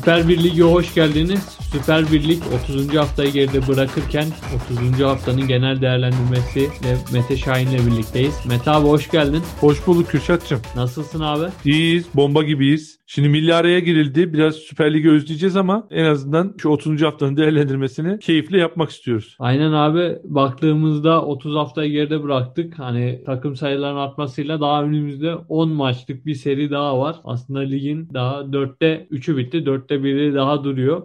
Süper Bir Lig'e hoş geldiniz. Süper Bir Lig 30. haftayı geride bırakırken 30. haftanın genel değerlendirmesiyle Mete Şahin'le birlikteyiz. Mete abi hoş geldin. Hoş bulduk Kürşat'cığım. Nasılsın abi? İyiyiz, bomba gibiyiz. Şimdi milli araya girildi. Biraz Süper Lig'i özleyeceğiz ama en azından şu 30. haftanın değerlendirmesini keyifli yapmak istiyoruz. Aynen abi. Baktığımızda 30 haftayı geride bıraktık. Hani takım sayılarının artmasıyla daha önümüzde 10 maçlık bir seri daha var. Aslında ligin daha 4'te 3'ü bitti. 4'te 1'i daha duruyor.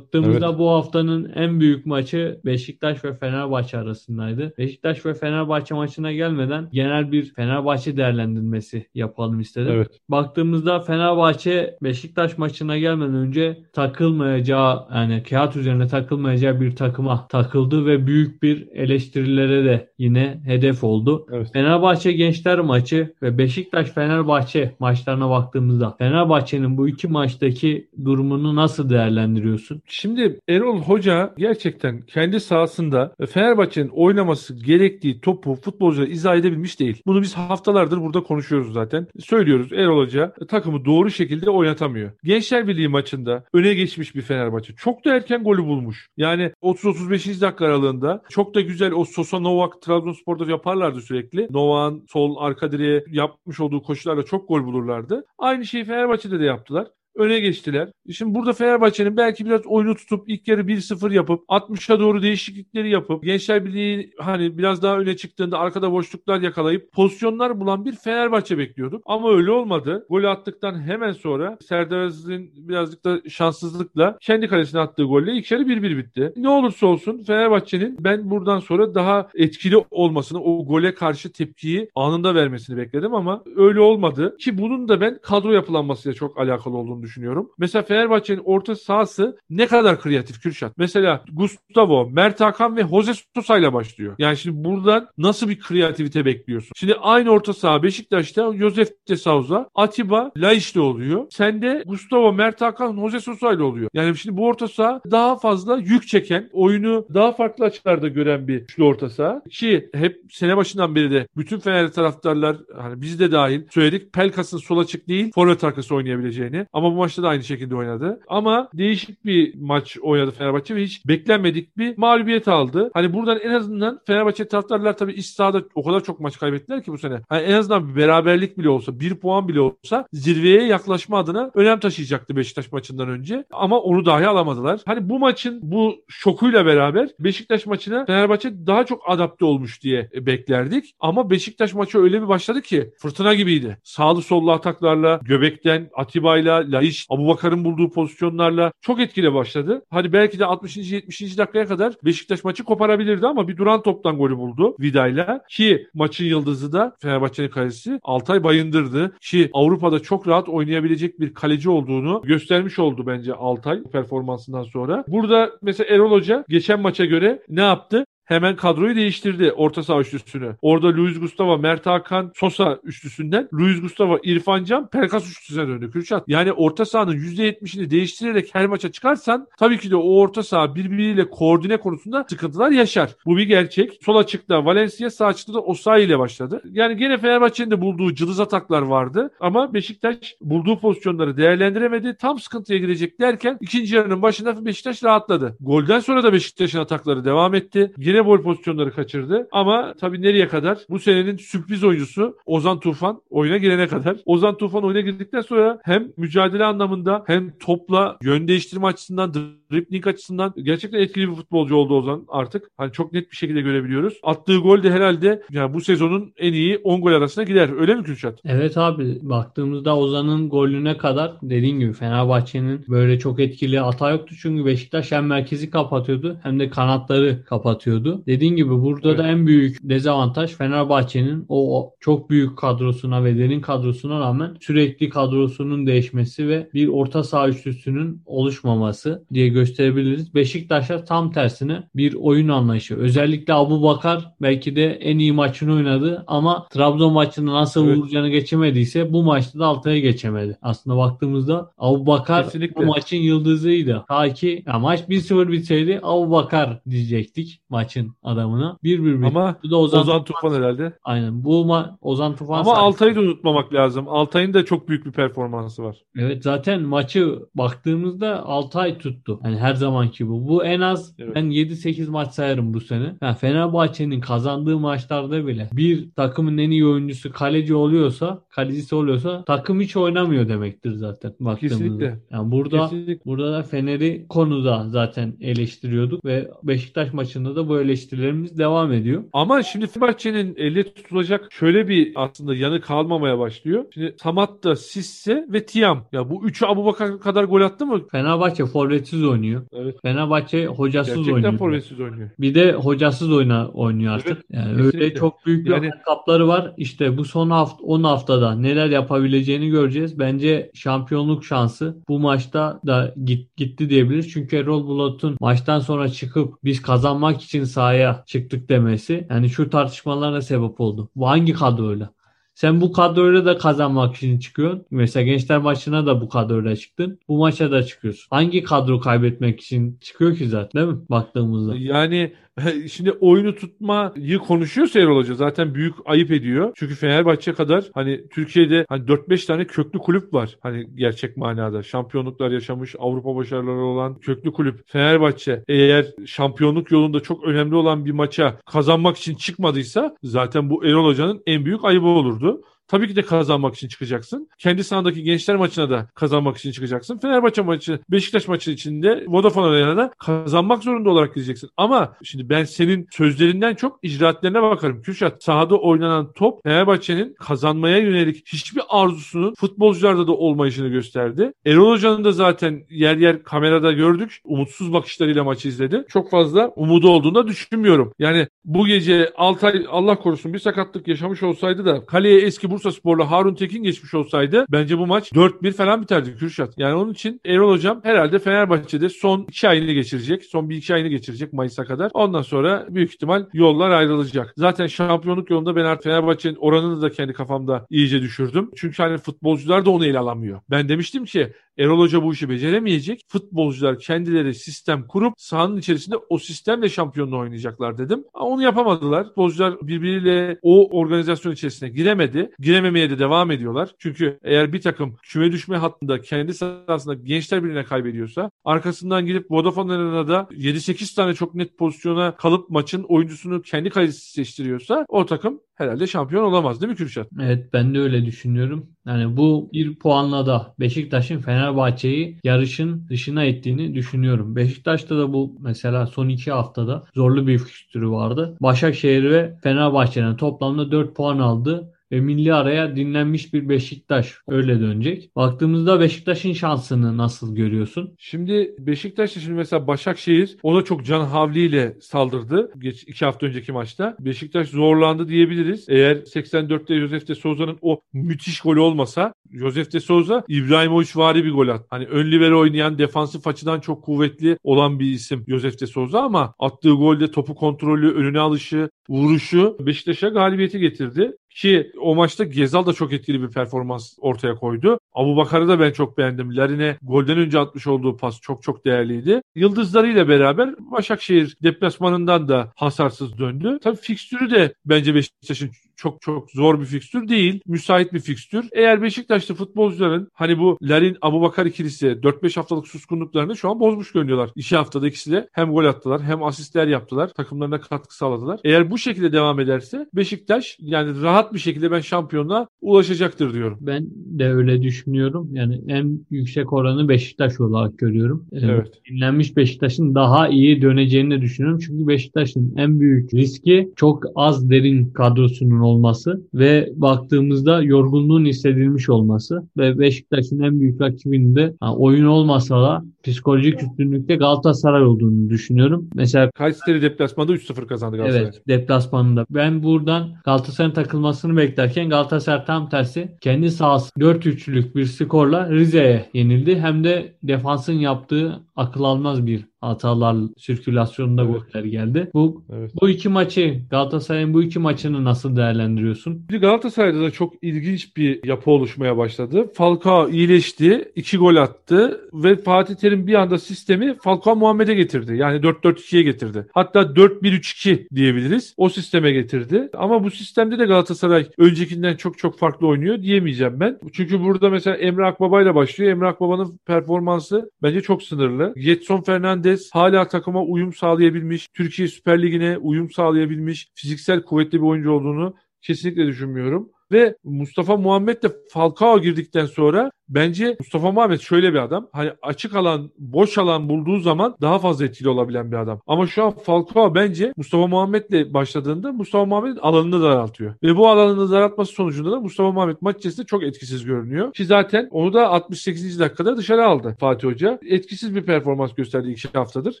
Baktığımızda evet. bu haftanın en büyük maçı Beşiktaş ve Fenerbahçe arasındaydı. Beşiktaş ve Fenerbahçe maçına gelmeden genel bir Fenerbahçe değerlendirmesi yapalım istedim. Evet. Baktığımızda Fenerbahçe Beşiktaş maçına gelmeden önce takılmayacağı yani kağıt üzerine takılmayacağı bir takıma takıldı ve büyük bir eleştirilere de yine hedef oldu. Evet. Fenerbahçe Gençler maçı ve Beşiktaş Fenerbahçe maçlarına baktığımızda Fenerbahçe'nin bu iki maçtaki durumunu nasıl değerlendiriyorsun? Şimdi Erol Hoca gerçekten kendi sahasında Fenerbahçe'nin oynaması gerektiği topu futbolculara izah edebilmiş değil. Bunu biz haftalardır burada konuşuyoruz zaten. Söylüyoruz Erol Hoca takımı doğru şekilde oynatamıyor. Gençler Birliği maçında öne geçmiş bir Fenerbahçe. Çok da erken golü bulmuş. Yani 30-35. dakika aralığında çok da güzel o Sosa Novak Trabzonspor'da yaparlardı sürekli. Novak'ın sol arka direğe yapmış olduğu koşularla çok gol bulurlardı. Aynı şeyi Fenerbahçe'de de yaptılar öne geçtiler. Şimdi burada Fenerbahçe'nin belki biraz oyunu tutup ilk yarı 1-0 yapıp 60'a doğru değişiklikleri yapıp Gençler Birliği hani biraz daha öne çıktığında arkada boşluklar yakalayıp pozisyonlar bulan bir Fenerbahçe bekliyorduk. Ama öyle olmadı. Golü attıktan hemen sonra Serdar Aziz'in birazcık da şanssızlıkla kendi kalesine attığı golle ilk yarı 1-1 bitti. Ne olursa olsun Fenerbahçe'nin ben buradan sonra daha etkili olmasını, o gole karşı tepkiyi anında vermesini bekledim ama öyle olmadı. Ki bunun da ben kadro yapılanmasıyla çok alakalı olduğunu düşünüyorum. Mesela Fenerbahçe'nin orta sahası ne kadar kreatif Kürşat. Mesela Gustavo, Mert Hakan ve Jose Sosa ile başlıyor. Yani şimdi buradan nasıl bir kreativite bekliyorsun? Şimdi aynı orta saha Beşiktaş'ta Josef de Souza, Atiba, Laiş de oluyor. Sende Gustavo, Mert Hakan, Jose Sosa ile oluyor. Yani şimdi bu orta saha daha fazla yük çeken, oyunu daha farklı açılarda gören bir üçlü orta saha. Ki hep sene başından beri de bütün Fener taraftarlar hani biz de dahil söyledik Pelkas'ın sol açık değil forvet arkası oynayabileceğini. Ama bu maçta da aynı şekilde oynadı. Ama değişik bir maç oynadı Fenerbahçe ve hiç beklenmedik bir mağlubiyet aldı. Hani buradan en azından Fenerbahçe taraftarlar tabii iç sahada o kadar çok maç kaybettiler ki bu sene. Hani en azından bir beraberlik bile olsa, bir puan bile olsa zirveye yaklaşma adına önem taşıyacaktı Beşiktaş maçından önce. Ama onu dahi alamadılar. Hani bu maçın bu şokuyla beraber Beşiktaş maçına Fenerbahçe daha çok adapte olmuş diye beklerdik. Ama Beşiktaş maçı öyle bir başladı ki fırtına gibiydi. Sağlı sollu ataklarla, göbekten, Atiba'yla, Laiş, Abu Bakar'ın bulduğu pozisyonlarla çok etkili başladı. Hadi belki de 60. 70. dakikaya kadar Beşiktaş maçı koparabilirdi ama bir duran toptan golü buldu Vida'yla. Ki maçın yıldızı da Fenerbahçe'nin kalecisi Altay Bayındır'dı. Ki Avrupa'da çok rahat oynayabilecek bir kaleci olduğunu göstermiş oldu bence Altay performansından sonra. Burada mesela Erol Hoca geçen maça göre ne yaptı? Hemen kadroyu değiştirdi orta saha üçlüsünü. Orada Luis Gustavo, Mert Hakan, Sosa üçlüsünden Luis Gustavo, İrfan Can, Pelkas üçlüsüne döndü Kürşat. Yani orta sahanın %70'ini değiştirerek her maça çıkarsan tabii ki de o orta saha birbiriyle koordine konusunda sıkıntılar yaşar. Bu bir gerçek. Sol açıkta Valencia, sağ açıkta da Osayi ile başladı. Yani gene Fenerbahçe'nin de bulduğu cılız ataklar vardı ama Beşiktaş bulduğu pozisyonları değerlendiremedi. Tam sıkıntıya girecek derken ikinci yarının başında Beşiktaş rahatladı. Golden sonra da Beşiktaş'ın atakları devam etti. Yine gol pozisyonları kaçırdı. Ama tabii nereye kadar? Bu senenin sürpriz oyuncusu Ozan Tufan oyuna girene kadar. Ozan Tufan oyuna girdikten sonra hem mücadele anlamında hem topla yön değiştirme açısından dribbling açısından gerçekten etkili bir futbolcu oldu Ozan artık. Hani çok net bir şekilde görebiliyoruz. Attığı gol de herhalde yani bu sezonun en iyi 10 gol arasına gider. Öyle mi Kürşat? Evet abi. Baktığımızda Ozan'ın golüne kadar dediğin gibi Fenerbahçe'nin böyle çok etkili hata yoktu. Çünkü Beşiktaş hem merkezi kapatıyordu hem de kanatları kapatıyordu. Dediğin gibi burada evet. da en büyük dezavantaj Fenerbahçe'nin o çok büyük kadrosuna ve derin kadrosuna rağmen sürekli kadrosunun değişmesi ve bir orta saha üçlüsünün oluşmaması diye gösterebiliriz. Beşiktaş'a tam tersine bir oyun anlayışı. Özellikle Abu Bakar belki de en iyi maçını oynadı ama Trabzon maçını nasıl Evet. vuracağını geçemediyse bu maçta da Altay'a geçemedi. Aslında baktığımızda Abu Bakar Kesinlikle. bu maçın yıldızıydı. Ta ki ya maç 1-0 bitseydi Abu Bakar diyecektik maçın adamına. 1-1 bitti. Ama da Ozan, Ozan Tufan herhalde. Aynen. Bu ma Ozan Tufan Ama sayesinde. Altay'ı da unutmamak lazım. Altay'ın da çok büyük bir performansı var. Evet zaten maçı baktığımızda 6 ay tuttu. Yani her zamanki bu. Bu en az Evet. ben 7-8 maç sayarım bu sene. Yani Fenerbahçe'nin kazandığı maçlarda bile bir takımın en iyi oyuncusu kaleci oluyorsa, kalecisi oluyorsa takım hiç oynamıyor demektir zaten baktığımızda. Kesinlikle. Yani burada Kesinlikle. Burada da Fener'i konuda zaten eleştiriyorduk ve Beşiktaş maçında da bu eleştirilerimiz devam ediyor. Ama şimdi Fenerbahçe'nin elle tutulacak şöyle bir aslında yanı kalmamaya başlıyor. Şimdi Samatta, Sisse ve Tiam. Ya bu üçü Abubakar kadar gol attı mı? Fenerbahçe forvetsiz oynuyor. Evet. Fenerbahçe hocasız Gerçekten oynuyor. forvetsiz oynuyor. Bir de hocasız oyna oynuyor artık. Evet, yani kesinlikle. öyle çok büyük Yani- kapları var. İşte bu son hafta 10 haftada neler yapabileceğini göreceğiz. Bence şampiyonluk şansı bu maçta da git, gitti diyebiliriz. Çünkü Erol Bulut'un maçtan sonra çıkıp biz kazanmak için sahaya çıktık demesi yani şu tartışmalara sebep oldu. Bu hangi kadroyla? Sen bu kadroyla da kazanmak için çıkıyorsun. Mesela Gençler maçına da bu kadroyla çıktın. Bu maça da çıkıyorsun. Hangi kadro kaybetmek için çıkıyor ki zaten değil mi? Baktığımızda. Yani şimdi oyunu tutmayı konuşuyorsa Erol Hoca zaten büyük ayıp ediyor. Çünkü Fenerbahçe kadar hani Türkiye'de hani 4-5 tane köklü kulüp var. Hani gerçek manada şampiyonluklar yaşamış, Avrupa başarıları olan köklü kulüp. Fenerbahçe eğer şampiyonluk yolunda çok önemli olan bir maça kazanmak için çıkmadıysa zaten bu Erol Hoca'nın en büyük ayıbı olurdu. Tabii ki de kazanmak için çıkacaksın. Kendi sahadaki gençler maçına da kazanmak için çıkacaksın. Fenerbahçe maçı, Beşiktaş maçı içinde Vodafone Arena'da kazanmak zorunda olarak gideceksin. Ama şimdi ben senin sözlerinden çok icraatlerine bakarım. Kürşat sahada oynanan top Fenerbahçe'nin kazanmaya yönelik hiçbir arzusunun futbolcularda da olmayışını gösterdi. Erol Hoca'nın da zaten yer yer kamerada gördük. Umutsuz bakışlarıyla maçı izledi. Çok fazla umudu olduğunu da düşünmüyorum. Yani bu gece Altay Allah korusun bir sakatlık yaşamış olsaydı da kaleye eski Bursa Spor'la Harun Tekin geçmiş olsaydı bence bu maç 4-1 falan biterdi Kürşat. Yani onun için Erol Hocam herhalde Fenerbahçe'de son 2 ayını geçirecek. Son 1-2 ayını geçirecek Mayıs'a kadar. Ondan sonra büyük ihtimal yollar ayrılacak. Zaten şampiyonluk yolunda ben artık Fenerbahçe'nin oranını da kendi kafamda iyice düşürdüm. Çünkü hani futbolcular da onu ele alamıyor. Ben demiştim ki Erol Hoca bu işi beceremeyecek. Futbolcular kendileri sistem kurup sahanın içerisinde o sistemle şampiyonluğu oynayacaklar dedim. Ama onu yapamadılar. Futbolcular birbiriyle o organizasyon içerisine giremedi. Girememeye de devam ediyorlar. Çünkü eğer bir takım küme düşme hattında kendi sahasında gençler birine kaybediyorsa arkasından gidip Vodafone Arena'da 7-8 tane çok net pozisyona kalıp maçın oyuncusunu kendi kalecisi seçtiriyorsa o takım herhalde şampiyon olamaz değil mi Kürşat? Evet ben de öyle düşünüyorum. Yani bu bir puanla da Beşiktaş'ın Fenerbahçe'yi yarışın dışına ettiğini düşünüyorum. Beşiktaş'ta da bu mesela son iki haftada zorlu bir fikstürü vardı. Başakşehir ve Fenerbahçe'nin toplamda 4 puan aldı ve milli araya dinlenmiş bir Beşiktaş öyle dönecek. Baktığımızda Beşiktaş'ın şansını nasıl görüyorsun? Şimdi Beşiktaş'ta şimdi mesela Başakşehir ona çok can havliyle saldırdı. Geç iki hafta önceki maçta. Beşiktaş zorlandı diyebiliriz. Eğer 84'te Josef de Souza'nın o müthiş golü olmasa Josef de Souza İbrahimovic vari bir gol attı. Hani ön libero oynayan defansif açıdan çok kuvvetli olan bir isim Josef de Souza ama attığı golde topu kontrolü, önüne alışı, vuruşu Beşiktaş'a galibiyeti getirdi. Ki o maçta Gezal da çok etkili bir performans ortaya koydu. Abu Bakar'ı da ben çok beğendim. Larine golden önce atmış olduğu pas çok çok değerliydi. Yıldızlarıyla beraber Başakşehir deplasmanından da hasarsız döndü. Tabii fikstürü de bence Beşiktaş'ın çok çok zor bir fikstür değil. Müsait bir fikstür. Eğer Beşiktaşlı futbolcuların hani bu Larin Abubakar ikilisi 4-5 haftalık suskunluklarını şu an bozmuş görünüyorlar. İki haftada ikisi de hem gol attılar hem asistler yaptılar. Takımlarına katkı sağladılar. Eğer bu şekilde devam ederse Beşiktaş yani rahat bir şekilde ben şampiyonluğa ulaşacaktır diyorum. Ben de öyle düşünüyorum. Yani en yüksek oranı Beşiktaş olarak görüyorum. Ee, Evet. dinlenmiş Beşiktaş'ın daha iyi döneceğini de düşünüyorum. Çünkü Beşiktaş'ın en büyük riski çok az derin kadrosunun olması ve baktığımızda yorgunluğun hissedilmiş olması ve Beşiktaş'ın en büyük rakibinde yani oyun olmasa da psikolojik üstünlükte Galatasaray olduğunu düşünüyorum. Mesela Kayseri deplasmanda 3-0 kazandı Galatasaray. Evet deplasmanında. Ben buradan Galatasaray'ın takılmasını beklerken Galatasaray tam tersi kendi sahası 4-3'lük bir skorla Rize'ye yenildi. Hem de defansın yaptığı akıl almaz bir hatalar sirkülasyonunda Evet. goller geldi. Bu Evet. bu iki maçı Galatasaray'ın bu iki maçını nasıl değerlendiriyorsun? Bir Galatasaray'da da çok ilginç bir yapı oluşmaya başladı. Falcao iyileşti, 2 gol attı ve Fatih Terim bir anda sistemi Falcao Muhammed'e getirdi. Yani 4-4-2'ye getirdi. Hatta 4-1-3-2 diyebiliriz. O sisteme getirdi. Ama bu sistemde de Galatasaray öncekinden çok çok farklı oynuyor diyemeyeceğim ben. Çünkü burada mesela Emre Akbaba ile başlıyor. Emre Akbaba'nın performansı bence çok sınırlı. Getson Fernandez hala takıma uyum sağlayabilmiş. Türkiye Süper Ligi'ne uyum sağlayabilmiş. Fiziksel kuvvetli bir oyuncu olduğunu kesinlikle düşünmüyorum. Ve Mustafa Muhammed de Falcao girdikten sonra bence Mustafa Muhammed şöyle bir adam. Hani açık alan, boş alan bulduğu zaman daha fazla etkili olabilen bir adam. Ama şu an Falcao bence Mustafa Muhammed'le başladığında Mustafa Muhammed'in alanını daraltıyor. Ve bu alanını daraltması sonucunda da Mustafa Muhammed maç içerisinde çok etkisiz görünüyor. Ki zaten onu da 68. dakikada dışarı aldı Fatih Hoca. Etkisiz bir performans gösterdi iki haftadır.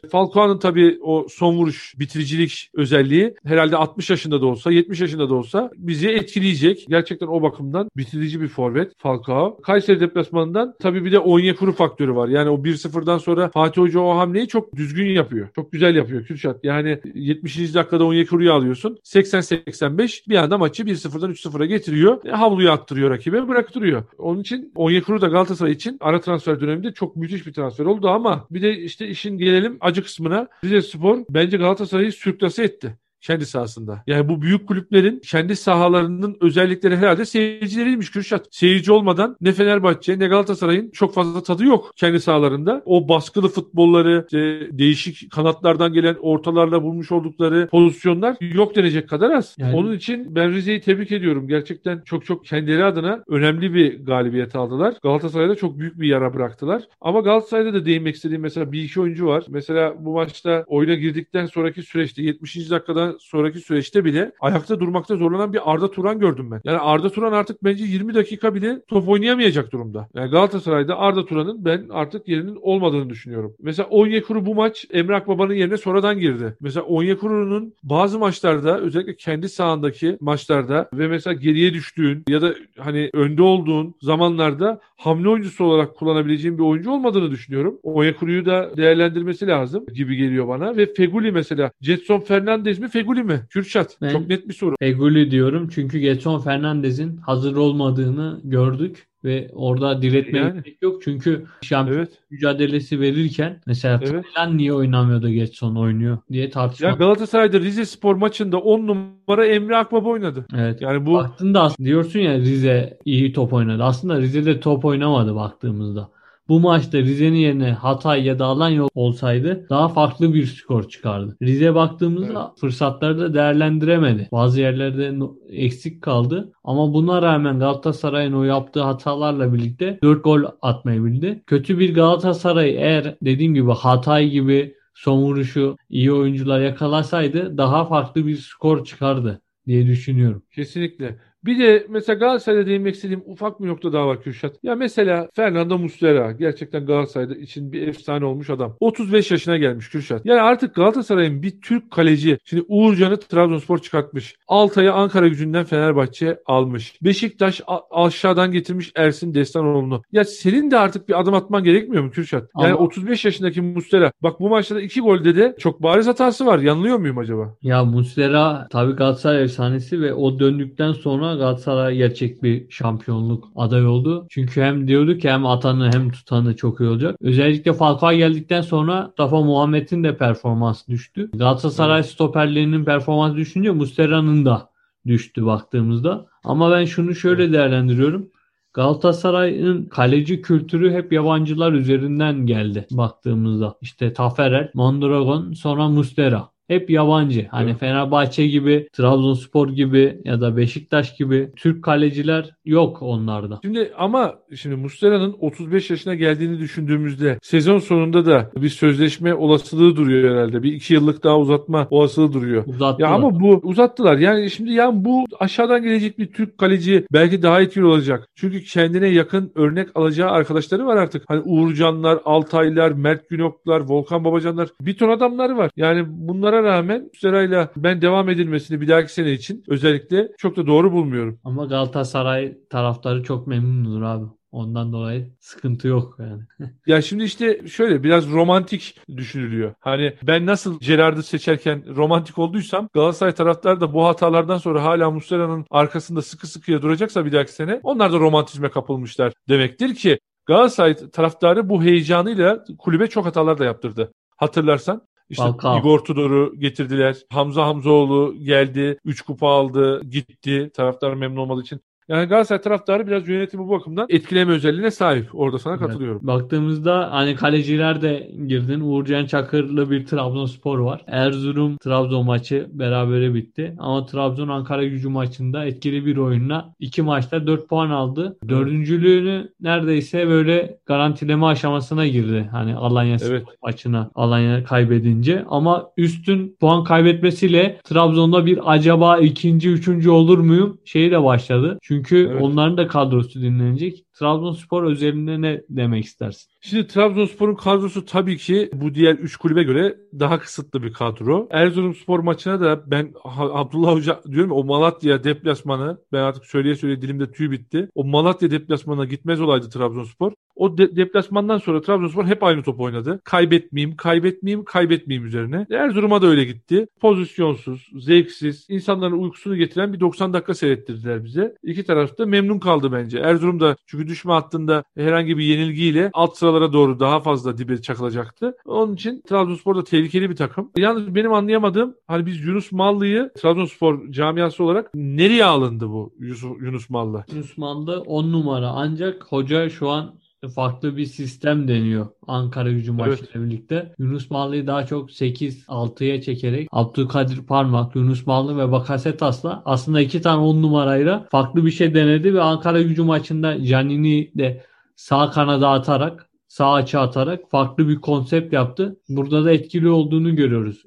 Falcao'nun tabii o son vuruş, bitiricilik özelliği herhalde 60 yaşında da olsa, 70 yaşında da olsa bizi etkileyecek. Gerçekten o bakımdan bitirici bir forvet Falcao. Kayseri deplasmanından tabii bir de Onyekuru faktörü var. Yani o 1-0'dan sonra Fatih Hoca o hamleyi çok düzgün yapıyor. Çok güzel yapıyor Kürşat. Yani 70. dakikada Onyekuru'yu alıyorsun. 80-85 bir anda maçı 1-0'dan 3-0'a getiriyor. E, havluyu attırıyor rakibe bıraktırıyor. Onun için Onyekuru da Galatasaray için ara transfer döneminde çok müthiş bir transfer oldu ama bir de işte işin gelelim acı kısmına. Rize Spor bence Galatasaray'ı sürklase etti kendi sahasında. Yani bu büyük kulüplerin kendi sahalarının özellikleri herhalde seyircileriymiş Kürşat. Seyirci olmadan ne Fenerbahçe ne Galatasaray'ın çok fazla tadı yok kendi sahalarında. O baskılı futbolları, işte değişik kanatlardan gelen ortalarla bulmuş oldukları pozisyonlar yok denecek kadar az. Yani- Onun için ben Rize'yi tebrik ediyorum. Gerçekten çok çok kendileri adına önemli bir galibiyet aldılar. Galatasaray'da çok büyük bir yara bıraktılar. Ama Galatasaray'da da değinmek istediğim mesela bir iki oyuncu var. Mesela bu maçta oyuna girdikten sonraki süreçte 70. dakikadan sonraki süreçte bile ayakta durmakta zorlanan bir Arda Turan gördüm ben. Yani Arda Turan artık bence 20 dakika bile top oynayamayacak durumda. Yani Galatasaray'da Arda Turan'ın ben artık yerinin olmadığını düşünüyorum. Mesela Onyekuru bu maç Emre Akbaba'nın yerine sonradan girdi. Mesela Onyekuru'nun bazı maçlarda özellikle kendi sahandaki maçlarda ve mesela geriye düştüğün ya da hani önde olduğun zamanlarda hamle oyuncusu olarak kullanabileceğin bir oyuncu olmadığını düşünüyorum. Onyekuru'yu da değerlendirmesi lazım gibi geliyor bana ve Feguli mesela Jetson Fernandez mi Feguli mi? Kürşat. Ben- Çok net bir soru. Feguli diyorum çünkü Getson Fernandez'in hazır olmadığını gördük ve orada diretmeye Yani. gerek yok. Çünkü şampiyon Evet. mücadelesi verirken mesela Evet. Taylan niye oynamıyordu Getson oynuyor diye tartışma. Ya Galatasaray'da Rize Spor maçında 10 numara Emre Akbaba oynadı. evet. Yani bu Baktığında aslında diyorsun ya Rize iyi top oynadı. Aslında Rize'de top oynamadı baktığımızda. Bu maçta Rize'nin yerine Hatay ya da Alanya olsaydı daha farklı bir skor çıkardı. Rize baktığımızda fırsatları da değerlendiremedi. Bazı yerlerde eksik kaldı. Ama buna rağmen Galatasaray'ın o yaptığı hatalarla birlikte 4 gol atmayı bildi. Kötü bir Galatasaray eğer dediğim gibi Hatay gibi son vuruşu iyi oyuncular yakalasaydı daha farklı bir skor çıkardı diye düşünüyorum. Kesinlikle. Bir de mesela Galatasaray'da değinmek istediğim ufak bir nokta daha var Kürşat. Ya mesela Fernando Muslera gerçekten Galatasaray'da için bir efsane olmuş adam. 35 yaşına gelmiş Kürşat. Yani artık Galatasaray'ın bir Türk kaleci. Şimdi Uğurcan'ı Trabzonspor çıkartmış. Altay'ı Ankara gücünden Fenerbahçe almış. Beşiktaş aşağıdan getirmiş Ersin Destanoğlu'nu. Ya senin de artık bir adım atman gerekmiyor mu Kürşat? Yani Ama- 35 yaşındaki Muslera. Bak bu maçta da 2 golde de çok bariz hatası var. Yanılıyor muyum acaba? Ya Muslera tabii Galatasaray efsanesi ve o döndükten sonra Galatasaray gerçek bir şampiyonluk adayı oldu. Çünkü hem diyorduk ki hem atanı hem tutanı çok iyi olacak. Özellikle Falcao geldikten sonra Mustafa Muhammed'in de performansı düştü. Galatasaray stoperlerinin performansı düşünce Muslera'nın da düştü baktığımızda. Ama ben şunu şöyle değerlendiriyorum. Galatasaray'ın kaleci kültürü hep yabancılar üzerinden geldi baktığımızda. İşte Taferel, Mondragon, sonra Muslera. Hep yabancı. Hani Evet. Fenerbahçe gibi, Trabzonspor gibi ya da Beşiktaş gibi Türk kaleciler yok onlarda. Şimdi ama şimdi Muslera'nın 35 yaşına geldiğini düşündüğümüzde sezon sonunda da bir sözleşme olasılığı duruyor herhalde. Bir iki yıllık daha uzatma olasılığı duruyor. Uzattılar. Ya ama bu uzattılar. Yani şimdi ya bu aşağıdan gelecek bir Türk kaleci belki daha etkili olacak. Çünkü kendine yakın örnek alacağı arkadaşları var artık. Hani Uğurcanlar, Altaylar, Mert Günoklar, Volkan Babacanlar bir ton adamları var. Yani bunlara rağmen Muslera'yla ben devam edilmesini bir dahaki sene için özellikle çok da doğru bulmuyorum. Ama Galatasaray taraftarı çok memnundur abi. Ondan dolayı sıkıntı yok yani. Ya şimdi işte şöyle biraz romantik düşünülüyor. Hani ben nasıl Gerard'ı seçerken romantik olduysam Galatasaray taraftarı da bu hatalardan sonra hala Muslera'nın arkasında sıkı sıkıya duracaksa bir dahaki sene onlar da romantizme kapılmışlar demektir ki Galatasaray taraftarı bu heyecanıyla kulübe çok hatalar da yaptırdı. Hatırlarsan işte Falcao. Igor Tudor'u getirdiler. Hamza Hamzoğlu geldi. 3 kupa aldı. Gitti. Taraftar memnun olmadığı için. Yani Galatasaray taraftarı biraz yönetimi bu bakımdan etkileme özelliğine sahip. Orada sana katılıyorum. Baktığımızda hani kaleciler de girdin. Uğurcan Çakır'lı bir Trabzonspor var. Erzurum Trabzon maçı berabere bitti. Ama Trabzon Ankara gücü maçında etkili bir oyunla iki maçta 4 puan aldı. Dördüncülüğünü neredeyse böyle garantileme aşamasına girdi. Hani Alanya Evet. maçına Alanya kaybedince. Ama üstün puan kaybetmesiyle Trabzon'da bir acaba ikinci, üçüncü olur muyum şeyi de başladı. Çünkü Evet. onların da kadrosu dinlenecek. Trabzonspor özelinde ne demek istersin? Şimdi Trabzonspor'un kadrosu tabii ki bu diğer 3 kulübe göre daha kısıtlı bir kadro. Erzurumspor maçına da ben Abdullah Hoca diyorum ya, o Malatya deplasmanı ben artık söyleye söyleye dilimde tüy bitti. O Malatya deplasmanına gitmez olaydı Trabzonspor. O de- deplasmandan sonra Trabzonspor hep aynı top oynadı. Kaybetmeyeyim, kaybetmeyeyim, kaybetmeyeyim üzerine. Erzurum'a da öyle gitti. Pozisyonsuz, zevksiz, insanların uykusunu getiren bir 90 dakika seyrettirdiler bize. İki taraf da memnun kaldı bence. Erzurum da çünkü düşme hattında herhangi bir yenilgiyle alt sıralara doğru daha fazla dibe çakılacaktı. Onun için Trabzonspor da tehlikeli bir takım. Yalnız benim anlayamadığım hani biz Yunus Mallı'yı Trabzonspor camiası olarak nereye alındı bu Yusuf, Yunus Mallı? Osmanlı 10 numara ancak hoca şu an farklı bir sistem deniyor Ankara gücü maçıyla birlikte. Yunus Mallı'yı daha çok 8-6'ya çekerek Abdülkadir Parmak, Yunus Mallı ve Bakasetas'la aslında iki tane 10 numarayla farklı bir şey denedi ve Ankara gücü maçında Canini de sağ kanada atarak sağ açı atarak farklı bir konsept yaptı. Burada da etkili olduğunu görüyoruz.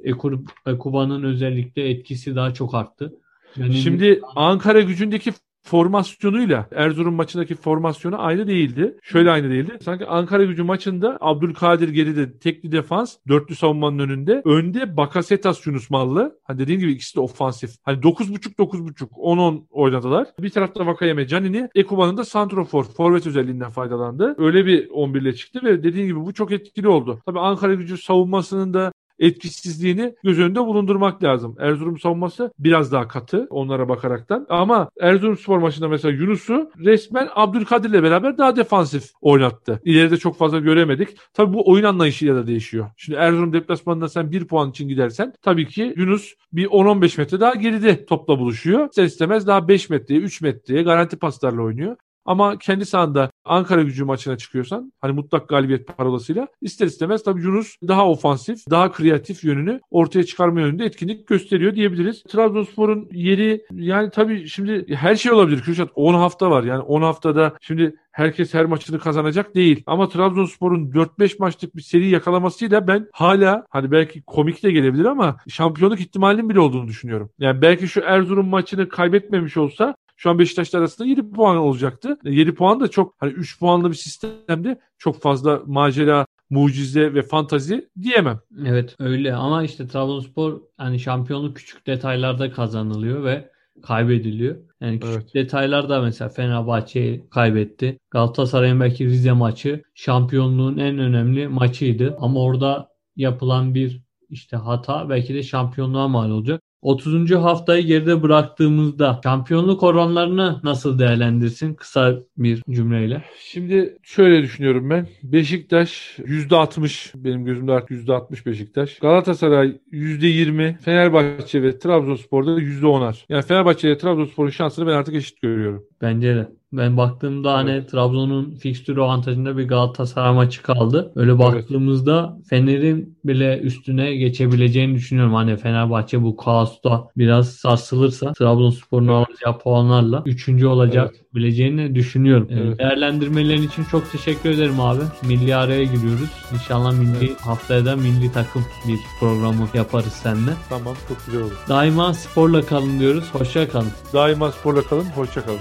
Ekuba'nın özellikle etkisi daha çok arttı. Canini- Şimdi Ankara gücündeki formasyonuyla Erzurum maçındaki formasyonu aynı değildi. Şöyle aynı değildi. Sanki Ankara gücü maçında Abdülkadir geride tekli defans, dörtlü savunmanın önünde. Önde Bakasetas Yunus Mallı. Hani dediğim gibi ikisi de ofansif. Hani 9.5 9.5 10-10 oynadılar. Bir tarafta Vakayeme Canini, Ekuba'nın da santrofor, forvet özelliğinden faydalandı. Öyle bir 11 ile çıktı ve dediğim gibi bu çok etkili oldu. Tabii Ankara gücü savunmasının da etkisizliğini göz önünde bulundurmak lazım. Erzurum savunması biraz daha katı onlara bakaraktan. Ama Erzurumspor maçında mesela Yunus'u resmen Abdülkadir'le beraber daha defansif oynattı. İleride çok fazla göremedik. Tabii bu oyun anlayışıyla da değişiyor. Şimdi Erzurum deplasmanında sen bir puan için gidersen tabii ki Yunus bir 10-15 metre daha geride topla buluşuyor. İster istemez daha 5 metreye 3 metreye garanti paslarla oynuyor. Ama kendi sahanda Ankara gücü maçına çıkıyorsan hani mutlak galibiyet parolasıyla ister istemez tabii Yunus daha ofansif, daha kreatif yönünü ortaya çıkarma yönünde etkinlik gösteriyor diyebiliriz. Trabzonspor'un yeri yani tabii şimdi her şey olabilir Kürşat. 10 hafta var yani 10 haftada şimdi herkes her maçını kazanacak değil. Ama Trabzonspor'un 4-5 maçlık bir seri yakalamasıyla ben hala hani belki komik de gelebilir ama şampiyonluk ihtimalinin bile olduğunu düşünüyorum. Yani belki şu Erzurum maçını kaybetmemiş olsa şu an Beşiktaş'ta arasında 7 puan olacaktı. 7 puan da çok hani 3 puanlı bir sistemde çok fazla macera, mucize ve fantazi diyemem. Evet öyle ama işte Trabzonspor hani şampiyonluk küçük detaylarda kazanılıyor ve kaybediliyor. Yani küçük Evet. detaylarda mesela Fenerbahçe'yi kaybetti. Galatasaray'ın belki Rize maçı şampiyonluğun en önemli maçıydı. Ama orada yapılan bir işte hata belki de şampiyonluğa mal olacak. 30. haftayı geride bıraktığımızda şampiyonluk oranlarını nasıl değerlendirsin? Kısa bir cümleyle. Şimdi şöyle düşünüyorum ben. Beşiktaş %60 benim gözümde artık %60 Beşiktaş. Galatasaray %20, Fenerbahçe ve Trabzonspor'da %10'ar. Yani Fenerbahçe ile Trabzonspor'un şansını ben artık eşit görüyorum. Bence de. Ben baktığımda hani Trabzon'un fikstürü avantajında bir Galatasaray maçı kaldı. Öyle baktığımızda Fener'in bile üstüne geçebileceğini düşünüyorum. Hani Fenerbahçe bu kaosta biraz sarsılırsa Trabzonspor'un Evet. alacağı puanlarla 3. olacak bileceğini düşünüyorum. Evet. Değerlendirmelerin için çok teşekkür ederim abi. Milli araya giriyoruz. İnşallah milli haftaya da milli takım bir programı yaparız seninle. Tamam çok güzel olur. Daima sporla kalın diyoruz. Hoşça kalın. Daima sporla kalın. Hoşça kalın.